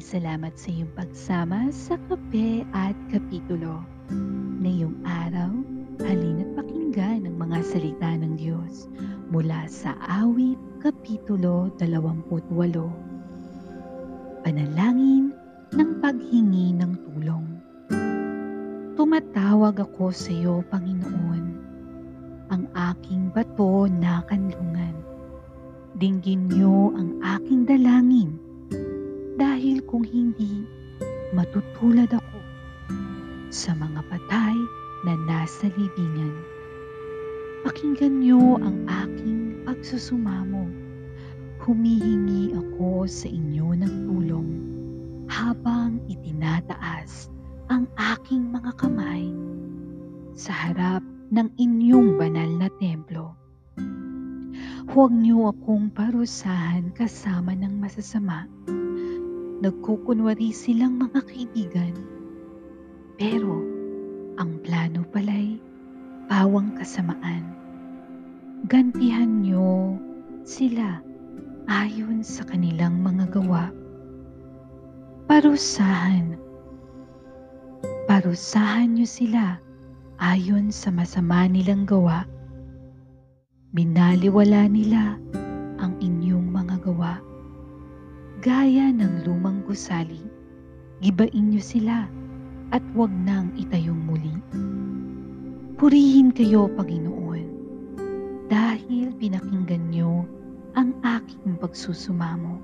salamat sa iyong pagsama sa kape at kapitulo. Ngayong araw, halina't pakinggan ang mga salita ng Diyos mula sa awit kapitulo 28. Panalangin ng paghingi ng tulong. Tumatawag ako sa iyo, Panginoon, ang aking bato na kanlungan. Dinggin niyo ang aking dalangin dahil kung hindi, matutulad ako sa mga patay na nasa libingan. Pakinggan niyo ang aking pagsusumamo. Humihingi ako sa inyo ng tulong habang itinataas ang aking mga kamay sa harap ng inyong banal na templo. Huwag niyo akong parusahan kasama ng masasama nagkukunwari silang mga kaibigan. Pero ang plano pala'y pawang kasamaan. Gantihan niyo sila ayon sa kanilang mga gawa. Parusahan. Parusahan niyo sila ayon sa masama nilang gawa. Binaliwala nila Gaya ng lumang gusali, gibain niyo sila at huwag nang itayong muli. Purihin kayo, Panginoon, dahil pinakinggan niyo ang aking pagsusumamo.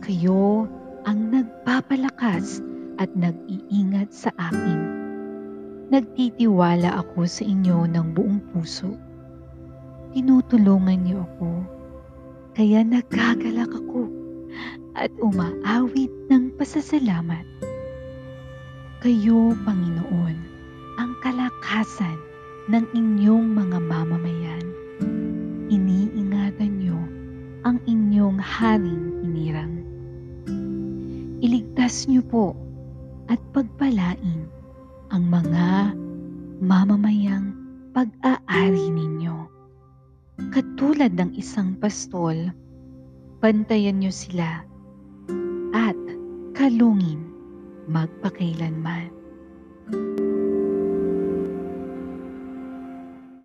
Kayo ang nagpapalakas at nag-iingat sa akin. Nagtitiwala ako sa inyo ng buong puso. Tinutulungan niyo ako, kaya nagagalak ako at umaawit ng pasasalamat. Kayo, Panginoon, ang kalakasan ng inyong mga mamamayan. Iniingatan niyo ang inyong haring hinirang. Iligtas niyo po at pagpalain ang mga mamamayang pag-aari ninyo. Katulad ng isang pastol, bantayan niyo sila at kalungin magpakailanman.